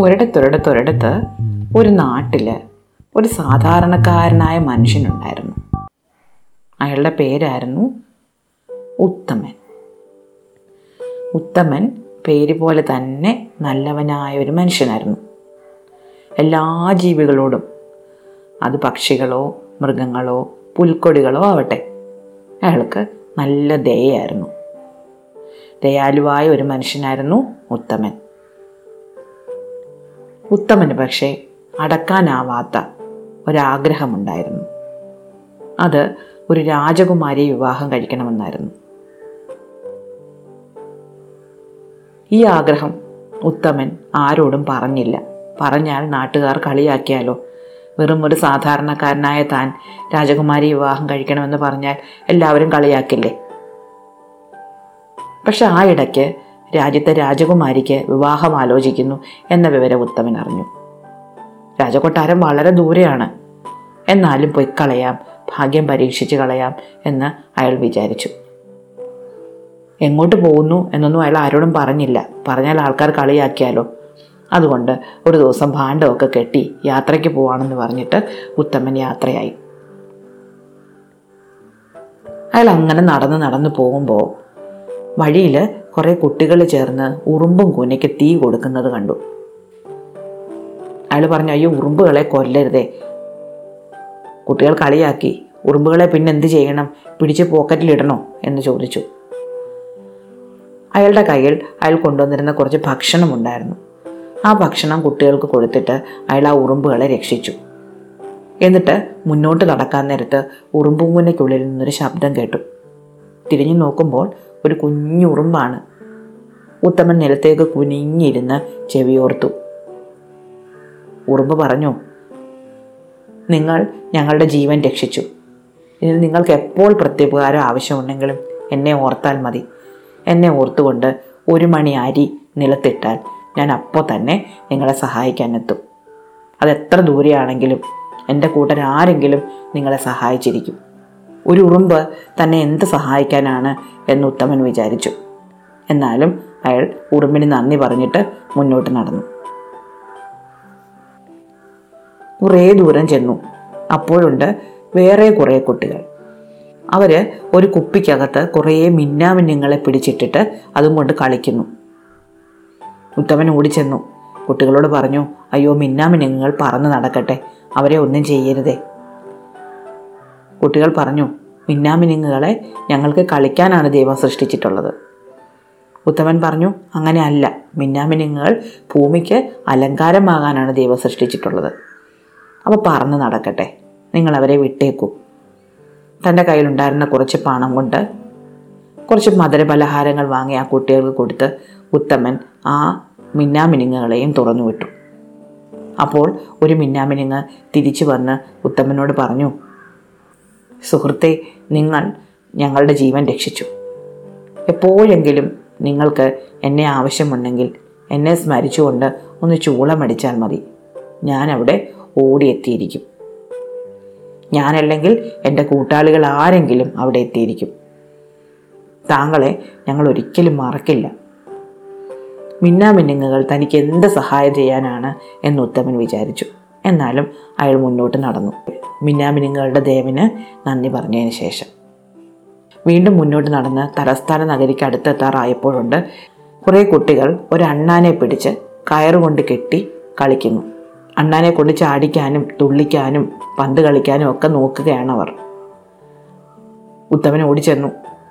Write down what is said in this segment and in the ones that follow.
ഒരിടത്തൊരിടത്തൊരിടത്ത് ഒരു നാട്ടിൽ ഒരു സാധാരണക്കാരനായ മനുഷ്യനുണ്ടായിരുന്നു. അയാളുടെ പേരായിരുന്നു ഉത്തമൻ. ഉത്തമൻ പേര് പോലെ തന്നെ നല്ലവനായ ഒരു മനുഷ്യനായിരുന്നു. എല്ലാ ജീവികളോടും അത് പക്ഷികളോ മൃഗങ്ങളോ പുൽക്കൊടികളോ ആവട്ടെ അയാൾക്ക് നല്ല ദയായിരുന്നു ദയാലുവായ ഒരു മനുഷ്യനായിരുന്നു ഉത്തമൻ. ഉത്തമന് പക്ഷേ അടക്കാനാവാത്ത ഒരാഗ്രഹമുണ്ടായിരുന്നു. അത് ഒരു രാജകുമാരിയെ വിവാഹം കഴിക്കണമെന്നായിരുന്നു. ഈ ആഗ്രഹം ഉത്തമൻ ആരോടും പറഞ്ഞില്ല. പറഞ്ഞാൽ നാട്ടുകാർ കളിയാക്കിയാലോ? വെറും ഒരു സാധാരണക്കാരനായ താൻ രാജകുമാരി വിവാഹം കഴിക്കണമെന്ന് പറഞ്ഞാൽ എല്ലാവരും കളിയാക്കില്ലേ? പക്ഷെ ആ ഇടയ്ക്ക് രാജ്യത്തെ രാജകുമാരിക്ക് വിവാഹം ആലോചിക്കുന്നു എന്ന വിവരം ഉത്തമൻ അറിഞ്ഞു. രാജകൊട്ടാരം വളരെ ദൂരെയാണ്. എന്നാലും പോയി കളയാം ഭാഗ്യം പരീക്ഷിച്ച് കളയാം എന്ന് അയാൾ വിചാരിച്ചു. എങ്ങോട്ട് പോകുന്നു എന്നൊന്നും അയാൾ ആരോടും പറഞ്ഞില്ല. പറഞ്ഞാൽ ആൾക്കാർ കളിയാക്കിയാലോ? അതുകൊണ്ട് ഒരു ദിവസം ഭാണ്ഡമൊക്കെ കെട്ടി യാത്രയ്ക്ക് പോവാണെന്ന് പറഞ്ഞിട്ട് ഉത്തമൻ യാത്രയായി. അയാൾ അങ്ങനെ നടന്ന് നടന്ന് പോകുമ്പോൾ വഴിയിൽ കുറേ കുട്ടികൾ ചേർന്ന് ഉറുമ്പും കൂനയ്ക്ക് തീ കൊടുക്കുന്നത് കണ്ടു. അയാൾ പറഞ്ഞു അയ്യോ ഉറുമ്പുകളെ കൊല്ലരുതേ. കുട്ടികൾ കളിയാക്കി ഉറുമ്പുകളെ പിന്നെ എന്ത് ചെയ്യണം? പിടിച്ച് പോക്കറ്റിലിടണോ എന്ന് ചോദിച്ചു. അയാളുടെ കയ്യിൽ അയാൾ കൊണ്ടുവന്നിരുന്ന കുറച്ച് ഭക്ഷണം ഉണ്ടായിരുന്നു. ആ ഭക്ഷണം കുട്ടികൾക്ക് കൊടുത്തിട്ട് അയാൾ ആ ഉറുമ്പുകളെ രക്ഷിച്ചു. എന്നിട്ട് മുന്നോട്ട് നടക്കാൻ നേരത്ത് ഉറുമ്പുങ്കുനയ്ക്കുള്ളിൽ നിന്നൊരു ശബ്ദം കേട്ടു. തിരിഞ്ഞു നോക്കുമ്പോൾ ഒരു കുഞ്ഞുറുമ്പാണ് ഉത്തമൻ നിലത്തേക്ക് കുനിഞ്ഞിരുന്ന് ചെവിയോർത്തു ഉറുമ്പ് പറഞ്ഞു നിങ്ങൾ ഞങ്ങളുടെ ജീവൻ രക്ഷിച്ചു. ഇനി നിങ്ങൾക്ക് എപ്പോൾ പ്രത്യുപകാരം ആവശ്യമുണ്ടെങ്കിലും എന്നെ ഓർത്താൽ മതി. എന്നെ ഓർത്തുകൊണ്ട് ഒരു മണി അരി നിലത്തിട്ടാൽ ഞാൻ അപ്പോൾ തന്നെ നിങ്ങളെ സഹായിക്കാൻ എത്തും. അതെത്ര ദൂരെയാണെങ്കിലും എന്റെ കൂട്ടർ ആരെങ്കിലും നിങ്ങളെ സഹായിച്ചിരിക്കും. ഒരു ഉറുമ്പ് തന്നെ എന്ത് സഹായിക്കാനാണ് എന്ന് ഉത്തമൻ വിചാരിച്ചു. എന്നാലും അയാൾ ഉറുമ്പിന് നന്ദി പറഞ്ഞിട്ട് മുന്നോട്ട് നടന്നു. കുറേ ദൂരം ചെന്നു. അപ്പോഴുണ്ട് വേറെ കുറേ കുട്ടികൾ. അവർ ഒരു കുപ്പിക്കകത്ത് കുറേ മിന്നാമിന്നങ്ങളെ പിടിച്ചിട്ടിട്ട് അതും കൊണ്ട് കളിക്കുന്നു. ഉത്തമൻ ഓടിച്ചെന്നു കുട്ടികളോട് പറഞ്ഞു അയ്യോ മിന്നാമിന്നങ്ങൾ പറന്ന് നടക്കട്ടെ. അവരെ ഒന്നും ചെയ്യരുതേ. കുട്ടികൾ പറഞ്ഞു മിന്നാമിനുങ്ങുകളെ ഞങ്ങൾക്ക് കളിക്കാനാണ് ദൈവം സൃഷ്ടിച്ചിട്ടുള്ളത്. ഉത്തമൻ പറഞ്ഞു അങ്ങനെ അല്ല മിന്നാമിനുങ്ങുകൾ ഭൂമിക്ക് അലങ്കാരമാകാനാണ് ദൈവം സൃഷ്ടിച്ചിട്ടുള്ളത്. അവ പറന്ന് നടക്കട്ടെ നിങ്ങൾ അവരെ വിട്ടേക്കൂ. തന്റെ കയ്യിലുണ്ടായിരുന്ന കുറച്ച് പണം കൊണ്ട് കുറച്ച് മധുരപലഹാരങ്ങൾ വാങ്ങി ആ കുട്ടികൾക്ക് കൊടുത്ത് ഉത്തമൻ ആ മിന്നാമിനുങ്ങുകളെയും തുറന്നു വിട്ടു. അപ്പോൾ ഒരു മിന്നാമിനുങ്ങ് തിരിച്ചു വന്ന് ഉത്തമനോട് പറഞ്ഞു സുഹൃത്തെ നിങ്ങൾ ഞങ്ങളുടെ ജീവൻ രക്ഷിച്ചു. എപ്പോഴെങ്കിലും നിങ്ങൾക്ക് എന്നെ ആവശ്യമുണ്ടെങ്കിൽ എന്നെ സ്മരിച്ചുകൊണ്ട് ഒന്ന് ചൂളമടിച്ചാൽ മതി. ഞാൻ ഞാനവിടെ ഓടിയെത്തിയിരിക്കും. ഞാനല്ലെങ്കിൽ എന്റെ കൂട്ടാളികൾ ആരെങ്കിലും അവിടെ എത്തിയിരിക്കും. താങ്കളെ ഞങ്ങൾ ഒരിക്കലും മറക്കില്ല. മിന്നാമിന്നുങ്ങുകൾ തനിക്ക് എന്ത് സഹായം ചെയ്യാനാണ് എന്ന് ഉത്തമൻ വിചാരിച്ചു. എന്നാലും അയാൾ മുന്നോട്ട് നടന്നു. മിന്നാമിനുങ്ങളുടെ ദേവന് നന്ദി പറഞ്ഞതിന് ശേഷം. വീണ്ടും മുന്നോട്ട് നടന്ന് തലസ്ഥാന നഗരിക്ക് അടുത്തെത്താറായപ്പോഴുണ്ട് കുറേ കുട്ടികൾ ഒരു അണ്ണാനെ പിടിച്ച് കയറുകൊണ്ട് കെട്ടി കളിക്കുന്നു. അണ്ണാനെ കൊണ്ട് ചാടിക്കാനും തുള്ളിക്കാനും പന്ത് കളിക്കാനും ഒക്കെ നോക്കുകയാണ് അവർ ഉത്തമൻ ഓടിച്ചെന്നു.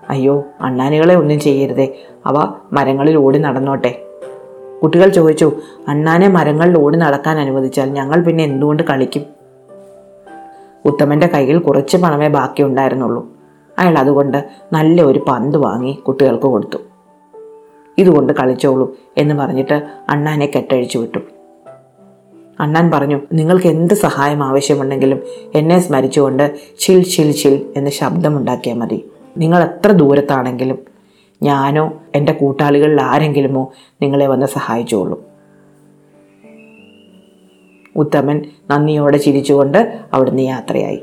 അയ്യോ അണ്ണാനുകളെ ഒന്നും ചെയ്യരുതേ. അവ മരങ്ങളിൽ ഓടി നടന്നോട്ടെ. കുട്ടികൾ ചോദിച്ചു അണ്ണാനെ മരങ്ങളിൽ ഓടി നടക്കാൻ അനുവദിച്ചാൽ ഞങ്ങൾ പിന്നെ എന്തുകൊണ്ട് കളിക്കും? ഉത്തമന്റെ കയ്യിൽ കുറച്ച് പണമേ ബാക്കി ഉണ്ടായിരുന്നുള്ളൂ. അയാൾ അതുകൊണ്ട് നല്ല ഒരു പന്ത് വാങ്ങി കുട്ടികൾക്ക് കൊടുത്തു. ഇതുകൊണ്ട് കളിച്ചോളൂ എന്ന് പറഞ്ഞിട്ട് അണ്ണാനെ കെട്ടഴിച്ചു വിട്ടു. അണ്ണാൻ പറഞ്ഞു നിങ്ങൾക്ക് എന്ത് സഹായം ആവശ്യമുണ്ടെങ്കിലും എന്നെ സ്മരിച്ചുകൊണ്ട് ചിൽ ചിൽ ചിൽ എന്ന് ശബ്ദമുണ്ടാക്കിയാൽ മതി. നിങ്ങൾ എത്ര ദൂരത്താണെങ്കിലും ഞാനോ എന്റെ കൂട്ടാളികളിൽ ആരെങ്കിലുമോ നിങ്ങളെ വന്ന് സഹായിച്ചോളൂ. ഉത്തമൻ നന്ദിയോടെ ചിരിച്ചുകൊണ്ട് അവിടുന്ന് യാത്രയായി.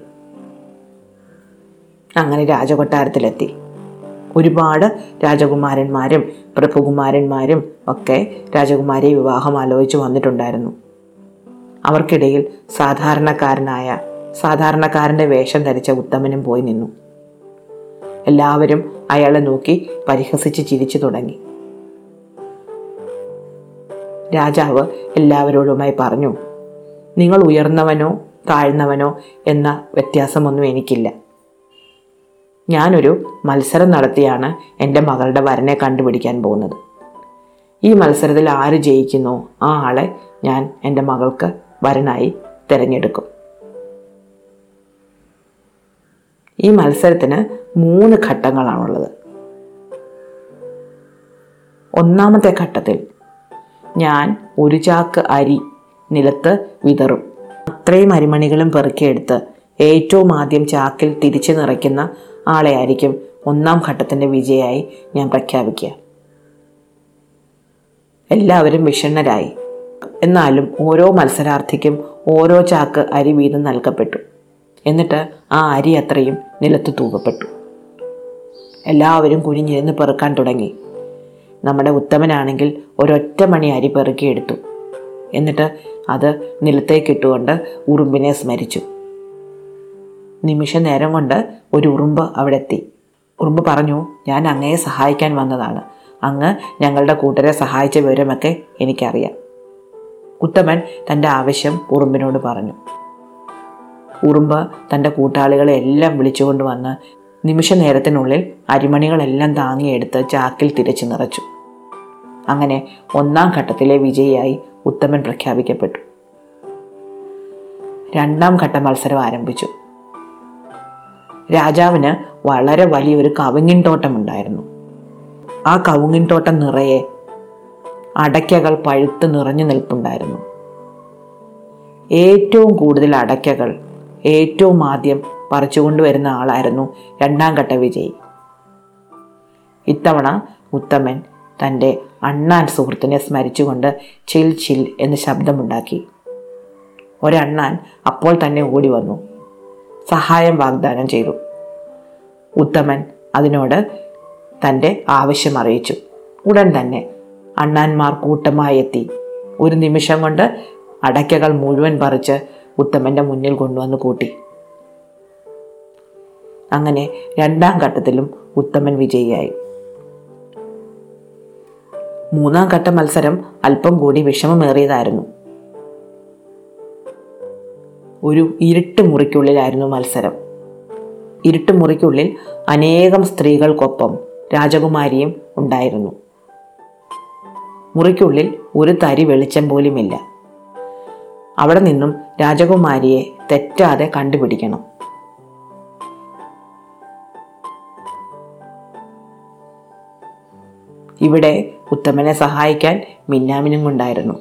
അങ്ങനെ രാജകൊട്ടാരത്തിലെത്തി. ഒരുപാട് രാജകുമാരന്മാരും പ്രഭുകുമാരന്മാരും ഒക്കെ രാജകുമാരിയെ വിവാഹം ആലോചിച്ച് വന്നിട്ടുണ്ടായിരുന്നു. അവർക്കിടയിൽ സാധാരണക്കാരനായ സാധാരണക്കാരന്റെ വേഷം ധരിച്ച ഉത്തമനും പോയി നിന്നു. എല്ലാവരും അയാളെ നോക്കി പരിഹസിച്ച് ചിരിച്ചു തുടങ്ങി. രാജാവ് എല്ലാവരോടുമായി പറഞ്ഞു നിങ്ങൾ ഉയർന്നവനോ താഴ്ന്നവനോ എന്ന വ്യത്യാസമൊന്നും എനിക്കില്ല. ഞാനൊരു മത്സരം നടത്തിയാണ് എന്റെ മകളുടെ വരനെ കണ്ടുപിടിക്കാൻ പോകുന്നത്. ഈ മത്സരത്തിൽ ആര് ജയിക്കുന്നു ആ ആളെ ഞാൻ എന്റെ മകൾക്ക് വരനായി തിരഞ്ഞെടുക്കും. ഈ മത്സരത്തിന് മൂന്ന് ഘട്ടങ്ങളാണുള്ളത്. ഒന്നാമത്തെ ഘട്ടത്തിൽ ഞാൻ ഒരു ചാക്ക് അരി നിലത്ത് വിതറും. അത്രയും അരിമണികളും പെറുക്കിയെടുത്ത് ഏറ്റവും ആദ്യം ചാക്കിൽ തിരിച്ചു നിറയ്ക്കുന്ന ആളെയായിരിക്കും ഒന്നാം ഘട്ടത്തിന്റെ വിജയായി ഞാൻ പ്രഖ്യാപിക്കുക. എല്ലാവരും വിഷണ്ണരായി. എന്നാലും ഓരോ മത്സരാർത്ഥിക്കും ഓരോ ചാക്ക് അരി വീതം നൽകപ്പെട്ടു. എന്നിട്ട് ആ അരി അത്രയും നിലത്ത് തൂകപ്പെട്ടു എല്ലാവരും കുനിഞ്ഞിരുന്ന് പെറുക്കാൻ തുടങ്ങി. നമ്മുടെ ഉത്തമനാണെങ്കിൽ ഒരൊറ്റ മണി അരി പെറുക്കിയെടുത്തു. എന്നിട്ട് അത് നിലത്തേക്കിട്ടുകൊണ്ട് ഉറുമ്പിനെ സ്മരിച്ചു. നിമിഷ നേരം കൊണ്ട് ഒരു ഉറുമ്പ് അവിടെ എത്തി ഉറുമ്പ് പറഞ്ഞു ഞാൻ അങ്ങയെ സഹായിക്കാൻ വന്നതാണ്. അങ്ങ് ഞങ്ങളുടെ കൂട്ടരെ സഹായിച്ച വിവരമൊക്കെ എനിക്കറിയാം. ഉത്തമൻ തന്റെ ആവശ്യം ഉറുമ്പിനോട് പറഞ്ഞു. ഉറുമ്പ് തന്റെ കൂട്ടാളികളെ എല്ലാം വിളിച്ചുകൊണ്ട് വന്ന് നിമിഷ നേരത്തിനുള്ളിൽ അരിമണികളെല്ലാം താങ്ങിയെടുത്ത് ചാക്കിൽ തിരിച്ചു നിറച്ചു. അങ്ങനെ ഒന്നാം ഘട്ടത്തിലെ വിജയിയായി ഉത്തമൻ പ്രഖ്യാപിക്കപ്പെട്ടു. രണ്ടാം ഘട്ട മത്സരം ആരംഭിച്ചു. രാജാവിന് വളരെ വലിയൊരു കവുങ്ങിൻ തോട്ടമുണ്ടായിരുന്നു ആ കവുങ്ങിൻ തോട്ടം നിറയെ അടയ്ക്കകൾ പഴുത്ത് നിറഞ്ഞു നിൽപ്പുണ്ടായിരുന്നു. ഏറ്റവും കൂടുതൽ അടയ്ക്കകൾ ഏറ്റവും ആദ്യം പറിച്ചുകൊണ്ടുവരുന്ന ആളായിരുന്നു രണ്ടാം ഘട്ട വിജയി. ഇത്തവണ ഉത്തമൻ തന്റെ അണ്ണാൻ സുഹൃത്തിനെ സ്മരിച്ചുകൊണ്ട് ചിൽ ചിൽ എന്ന് ശബ്ദമുണ്ടാക്കി. ഒരണ്ണാൻ അപ്പോൾ തന്നെ ഓടി വന്നു. സഹായം വാഗ്ദാനം ചെയ്തു. ഉത്തമൻ അതിനോട് തന്റെ ആവശ്യം അറിയിച്ചു. ഉടൻ തന്നെ അണ്ണാന്മാർ കൂട്ടമായി എത്തി. ഒരു നിമിഷം കൊണ്ട് അടയ്ക്കകൾ മുഴുവൻ പറിച്ച് ഉത്തമന്റെ മുന്നിൽ കൊണ്ടുവന്ന് കൂട്ടി. അങ്ങനെ രണ്ടാം ഘട്ടത്തിലും ഉത്തമൻ വിജയിയായി. മൂന്നാം ഘട്ട മത്സരം അല്പം കൂടി വിഷമമേറിയതായിരുന്നു. ഒരു ഇരുട്ട് മുറിക്കുള്ളിലായിരുന്നു മത്സരം. ഇരുട്ട് മുറിക്കുള്ളിൽ അനേകം സ്ത്രീകൾക്കൊപ്പം രാജകുമാരിയും ഉണ്ടായിരുന്നു. മുറിക്കുള്ളിൽ ഒരു തരി വെളിച്ചം പോലുമില്ല. അവിടെ നിന്നും രാജകുമാരിയെ തെറ്റാതെ കണ്ടുപിടിക്കണം. ഇവിടെ ഉത്തമനെ സഹായിക്കാൻ മിന്നാമിനും ഉണ്ടായിരുന്നു.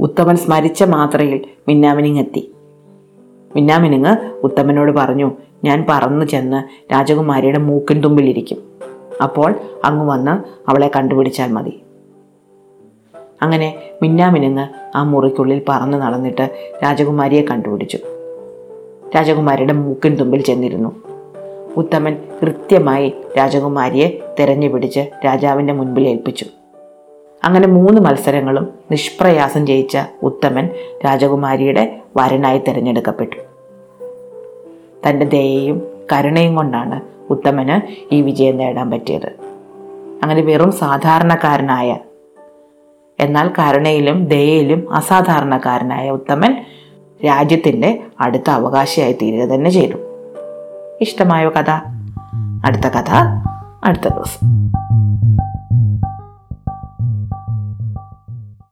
ഉത്തമൻ സ്മരിച്ച മാത്രയിൽ മിന്നാമിനിങ് എത്തി. മിന്നാമിനിങ് ഉത്തമനോട് പറഞ്ഞു ഞാൻ പറന്നു ചെന്ന് രാജകുമാരിയുടെ മൂക്കിൻ തുമ്പിലിരിക്കും അപ്പോൾ അങ്ങ് വന്ന് അവളെ കണ്ടുപിടിച്ചാൽ മതി. അങ്ങനെ മിന്നാമിനുങ്ങ് ആ മുറിക്കുള്ളിൽ പറന്നു നടന്നിട്ട് രാജകുമാരിയെ കണ്ടുപിടിച്ചു. രാജകുമാരിയുടെ മൂക്കിൻ തുമ്പിൽ ചെന്നിരുന്നു. ഉത്തമൻ കൃത്യമായി രാജകുമാരിയെ തെരഞ്ഞുപിടിച്ച് രാജാവിന്റെ മുൻപിൽ ഏൽപ്പിച്ചു. അങ്ങനെ മൂന്ന് മത്സരങ്ങളും നിഷ്പ്രയാസം ജയിച്ച ഉത്തമൻ രാജകുമാരിയുടെ വരനായി തിരഞ്ഞെടുക്കപ്പെട്ടു. തന്റെ ദയയും കരുണയും കൊണ്ടാണ് ഉത്തമന് ഈ വിജയം നേടാൻ പറ്റിയത്. അങ്ങനെ വെറും സാധാരണക്കാരനായ എന്നാൽ കരുണയിലും ദയയിലും അസാധാരണക്കാരനായ ഉത്തമൻ രാജ്യത്തിന്റെ അടുത്ത അവകാശിയായി തീരുക തന്നെ ചെയ്തു. ഇഷ്ടമായോ കഥ? അടുത്ത കഥ അടുത്ത ദിവസം.